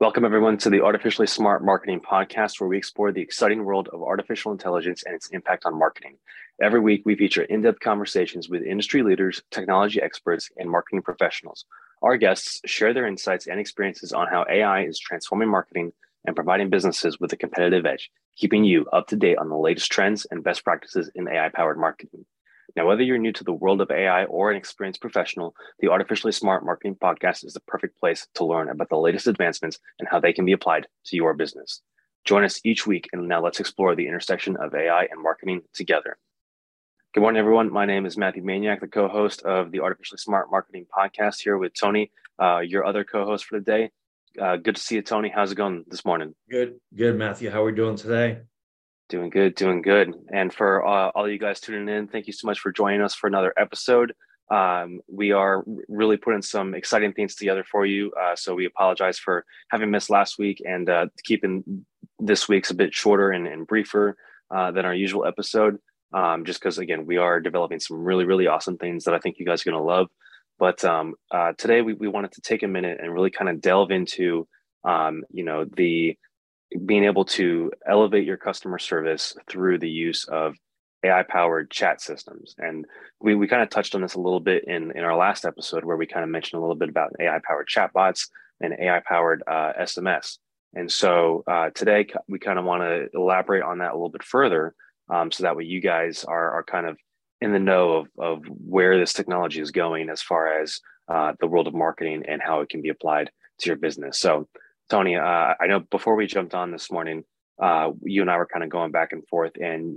Welcome, everyone, to the Artificially Smart Marketing Podcast, where we explore the exciting world of artificial intelligence and its impact on marketing. Every week, we feature in depth conversations with industry leaders, technology experts, and marketing professionals. Our guests share their insights and experiences on how AI is transforming marketing and providing businesses with a competitive edge, keeping you up to date on the latest trends and best practices in AI powered marketing. Now, whether you're new to the world of AI or an experienced professional, the Artificially Smart Marketing Podcast is the perfect place to learn about the latest advancements and how they can be applied to your business. Join us each week, and now let's explore the intersection of AI and marketing together. Good morning, everyone. My name is Matthew Maniac, the co host of the Artificially Smart Marketing Podcast, here with Tony, uh, your other co host for the day. Uh, good to see you, Tony. How's it going this morning? Good, good, Matthew. How are we doing today? Doing good, doing good. And for uh, all you guys tuning in, thank you so much for joining us for another episode. Um, we are really putting some exciting things together for you. Uh, so we apologize for having missed last week and uh, keeping this week's a bit shorter and, and briefer uh, than our usual episode. Um, just because, again, we are developing some really, really awesome things that I think you guys are going to love. But um, uh, today we, we wanted to take a minute and really kind of delve into, um, you know, the being able to elevate your customer service through the use of AI powered chat systems. And we, we kind of touched on this a little bit in, in our last episode where we kind of mentioned a little bit about AI powered chatbots and AI powered uh, SMS. And so uh, today we kind of want to elaborate on that a little bit further um, so that way you guys are, are kind of in the know of, of where this technology is going as far as uh, the world of marketing and how it can be applied to your business. So Tony, uh, I know before we jumped on this morning, uh, you and I were kind of going back and forth and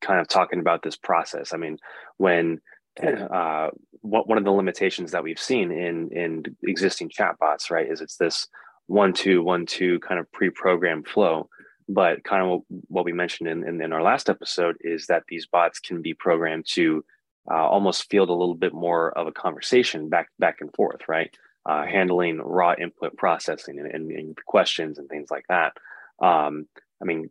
kind of talking about this process. I mean, when uh, what, one of the limitations that we've seen in in existing chatbots, right, is it's this one two one two kind of pre-programmed flow. But kind of what we mentioned in, in, in our last episode is that these bots can be programmed to uh, almost field a little bit more of a conversation back back and forth, right? Uh, handling raw input processing and, and, and, questions and things like that. Um, I mean,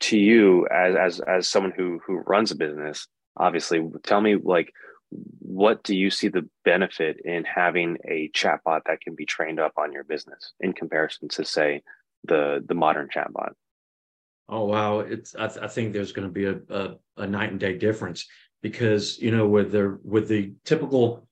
to you as as as someone who who runs a business, obviously, tell me like what do you see the benefit in having a chatbot that can be trained up on your business in comparison to say the the modern chatbot? Oh wow, it's I, th- I think there's going to be a, a, a night and day difference because you know with the with the typical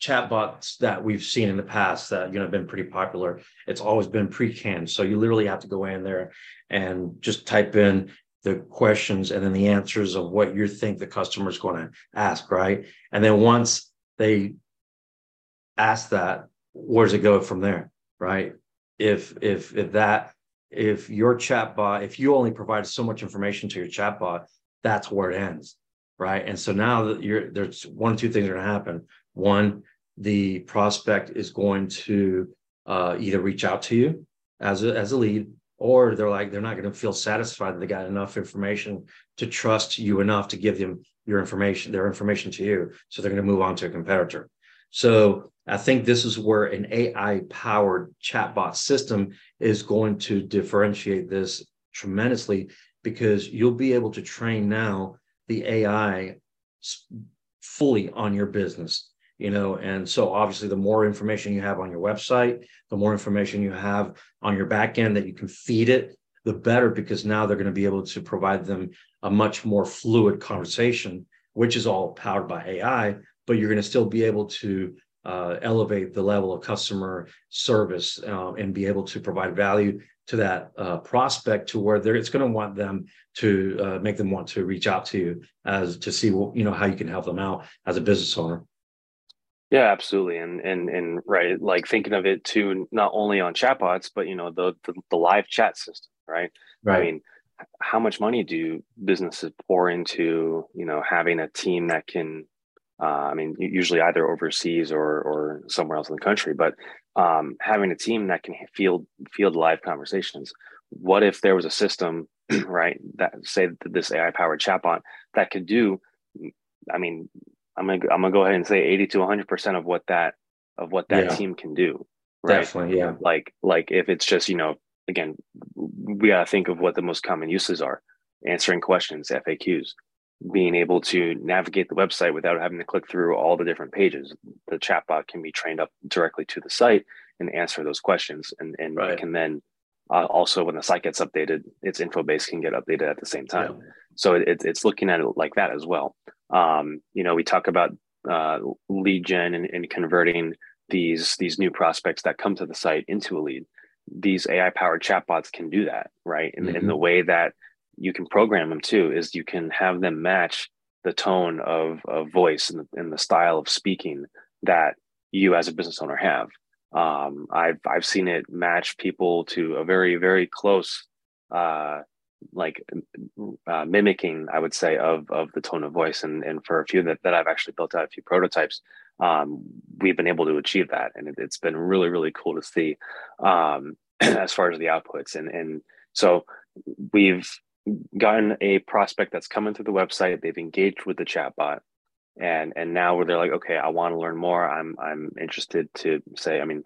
chatbots that we've seen in the past that you know have been pretty popular it's always been pre-canned. So you literally have to go in there and just type in the questions and then the answers of what you think the customer is going to ask right? And then once they ask that where does it go from there right? If if if that if your chatbot if you only provide so much information to your chatbot that's where it ends right? And so now that you're there's one or two things are going to happen. One the prospect is going to uh, either reach out to you as a, as a lead or they're like they're not going to feel satisfied that they got enough information to trust you enough to give them your information their information to you. So they're going to move on to a competitor. So i think this is where an ai powered chatbot system is going to differentiate this tremendously because you'll be able to train now the ai fully on your business you know and so obviously the more information you have on your website the more information you have on your back end that you can feed it the better because now they're going to be able to provide them a much more fluid conversation which is all powered by ai but you're going to still be able to uh, elevate the level of customer service uh, and be able to provide value to that uh, prospect to where it's going to want them to uh, make them want to reach out to you as to see what you know how you can help them out as a business owner yeah, absolutely, and and and right, like thinking of it too, not only on chatbots, but you know the the, the live chat system, right? Right. I mean, how much money do businesses pour into you know having a team that can, uh, I mean, usually either overseas or or somewhere else in the country, but um, having a team that can field field live conversations. What if there was a system, right, that say that this AI powered chatbot that could do I mean, I'm gonna I'm gonna go ahead and say 80 to 100 percent of what that of what that yeah. team can do. Right? Definitely, yeah. Like like if it's just you know again we gotta think of what the most common uses are: answering questions, FAQs, being able to navigate the website without having to click through all the different pages. The chatbot can be trained up directly to the site and answer those questions and and Right. can then uh, also when the site gets updated its info base can get updated at the same time Yeah. so it, it's looking at it like that as well um, you know we talk about uh, lead gen and, and converting these these new prospects that come to the site into a lead. These ai powered chatbots can do that right? And, and the way that you can program them too is you can have them match the tone of, of voice and the, and the style of speaking that you as a business owner have. Um, I've I've seen it match people to a very very close uh, like uh, mimicking I would say of of the tone of voice. And and for a few that, that I've actually built out a few prototypes um, we've been able to achieve that. And it, it's been really really cool to see um, as far as the outputs. And and so we've gotten a prospect that's coming through the website. They've engaged with the chatbot. And and now where they're like okay i want to learn more. I'm i'm interested to say i mean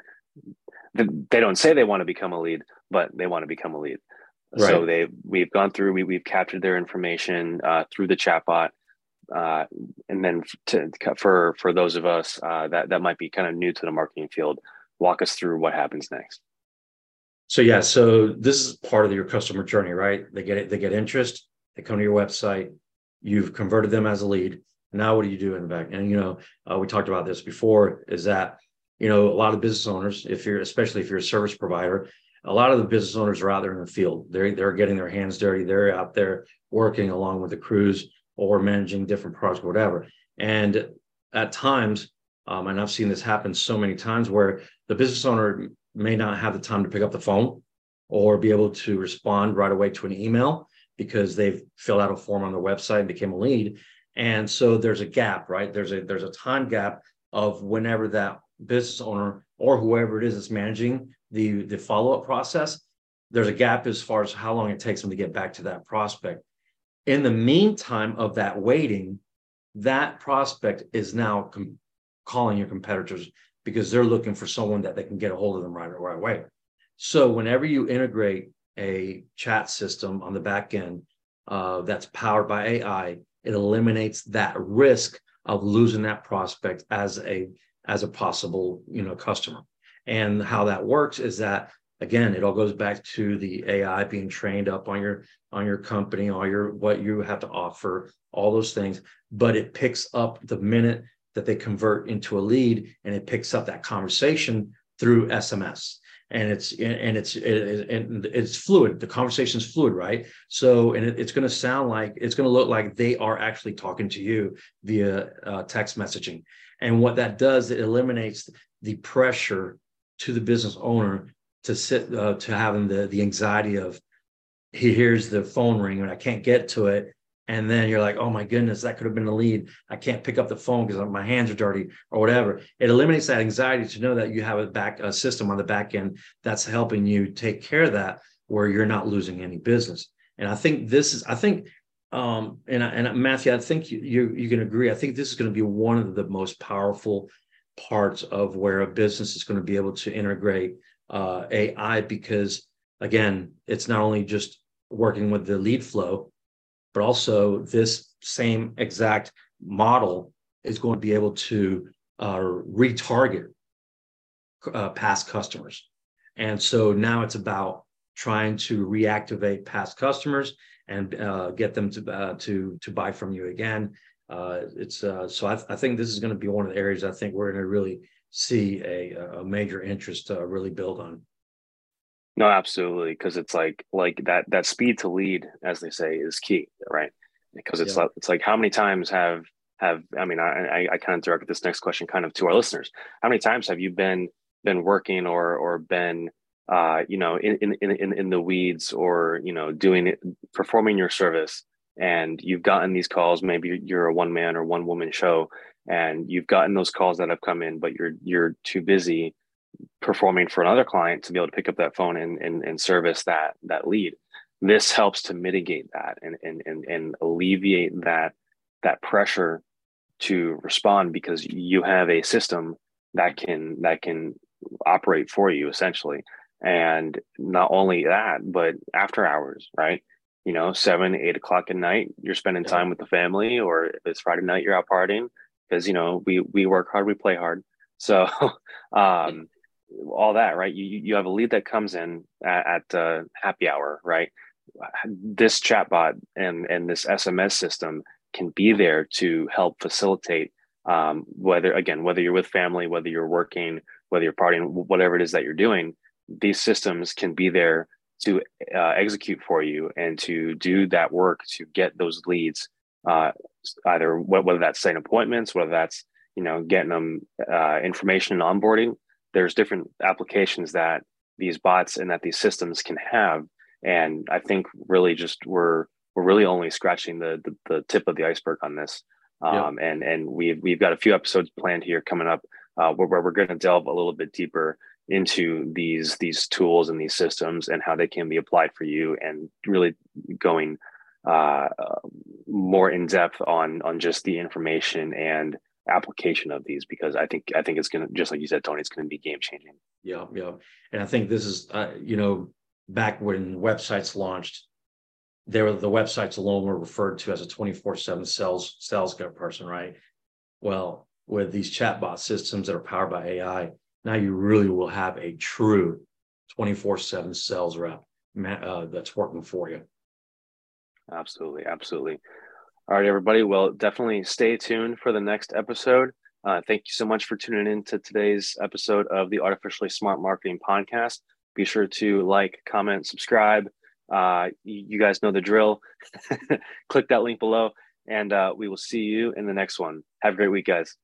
th- they don't say they want to become a lead but they want to become a lead so Right. they we've gone through we, we've captured their information uh, through the chatbot uh, and then to, for for those of us uh, that that might be kind of new to the marketing field walk us through what happens next So yeah, so this is part of your customer journey, right? They get it, they get interest, they come to your website, you've converted them as a lead. Now what do you do in the back? And you know, uh, we talked about this before, is that you know a lot of business owners, if you're especially if you're a service provider, a lot of the business owners are out there in the field. They're they're getting their hands dirty. They're out there working along with the crews or managing different projects, whatever. And at times, um, and I've seen this happen so many times where the business owner may not have the time to pick up the phone or be able to respond right away to an email because they've filled out a form on their website and became a lead. And so there's a gap, right? There's a there's a time gap of whenever that business owner or whoever it is that's managing the the follow-up process, there's a gap as far as how long it takes them to get back to that prospect. In the meantime of that waiting, that prospect is now com- calling your competitors because they're looking for someone that they can get a hold of them right, right away. So whenever you integrate a chat system on the back end uh, that's powered by AI, it eliminates that risk of losing that prospect as a as a possible you know customer. And how that works is that again, it all goes back to the AI being trained up on your on your company, all your what you have to offer, all those things. But it picks up the minute that they convert into a lead, and it picks up that conversation through SMS. And it's and it's and it's fluid. The conversation is fluid, right? So, and it, it's going to sound like it's going to look like they are actually talking to you via uh, text messaging. And what that does, it eliminates the pressure to the business owner to sit uh, to having the the anxiety of he hears the phone ring and I can't get to it. And then you're like, oh my goodness, that could have been a lead. I can't pick up the phone because my hands are dirty or whatever. It eliminates that anxiety to know that you have a back a system on the back end that's helping you take care of that where you're not losing any business. And I think this is, I think, um, and and Matthew, I think you you, you can agree. I think this is going to be one of the most powerful parts of where a business is going to be able to integrate uh, AI because again, it's not only just working with the lead flow, but also this same exact model is going to be able to uh, retarget uh, past customers. And so now it's about trying to reactivate past customers and uh, get them to uh, to to buy from you again. Uh, it's uh, so I, I think this is going to be one of the areas I think we're going to really see a, a major interest to really build on. No, absolutely, because it's like like that that speed to lead, as they say, is key, right? Because it's Yeah. like it's like how many times have have I mean I I, I kind of direct this next question kind of to our listeners. How many times have you been been working or or been uh you know in in in in the weeds or you know doing it performing your service. And you've gotten these calls maybe you're a one man or one woman show and you've gotten those calls that have come in but you're you're too busy performing for another client to be able to pick up that phone and, and, and service that that lead. This helps to mitigate that and, and and and alleviate that that pressure to respond because you have a system that can that can operate for you essentially and not only that but after hours right you know seven eight o'clock at night you're spending time with the family or if it's friday night you're out partying because you know we we work hard we play hard so um all that, right? You you have a lead that comes in at, at uh, happy hour, right? This chatbot and and this SMS system can be there to help facilitate um, whether again whether you're with family, whether you're working, whether you're partying, whatever it is that you're doing. These systems can be there to uh, execute for you and to do that work to get those leads uh, either whether that's setting appointments whether that's you know getting them uh, information and onboarding there's different applications that these bots and that these systems can have. And i think really just we're we're really only scratching the the, the tip of the iceberg on this. Um, and and we've we've got a few episodes planned here coming up uh, where, where we're going to delve a little bit deeper into these these tools and these systems and how they can be applied for you and really going uh, more in depth on on just the information and application of these because I think I think it's gonna just like you said, Tony, it's gonna be game changing. Yeah, yeah, and I think this is uh, you know back when websites launched, there were the websites alone were referred to as a twenty four seven sales sales guy person, right? Well, with these chatbot systems that are powered by AI, now you really will have a true 24 7 sales rep uh, that's working for you. Absolutely. Absolutely. All right, everybody. Well, definitely stay tuned for the next episode. Uh, thank you so much for tuning in to today's episode of the Artificially Smart Marketing Podcast. Be sure to like, comment, subscribe. Uh, you, guys know the drill. Click that link below, and uh, we will see you in the next one. Have a great week, guys.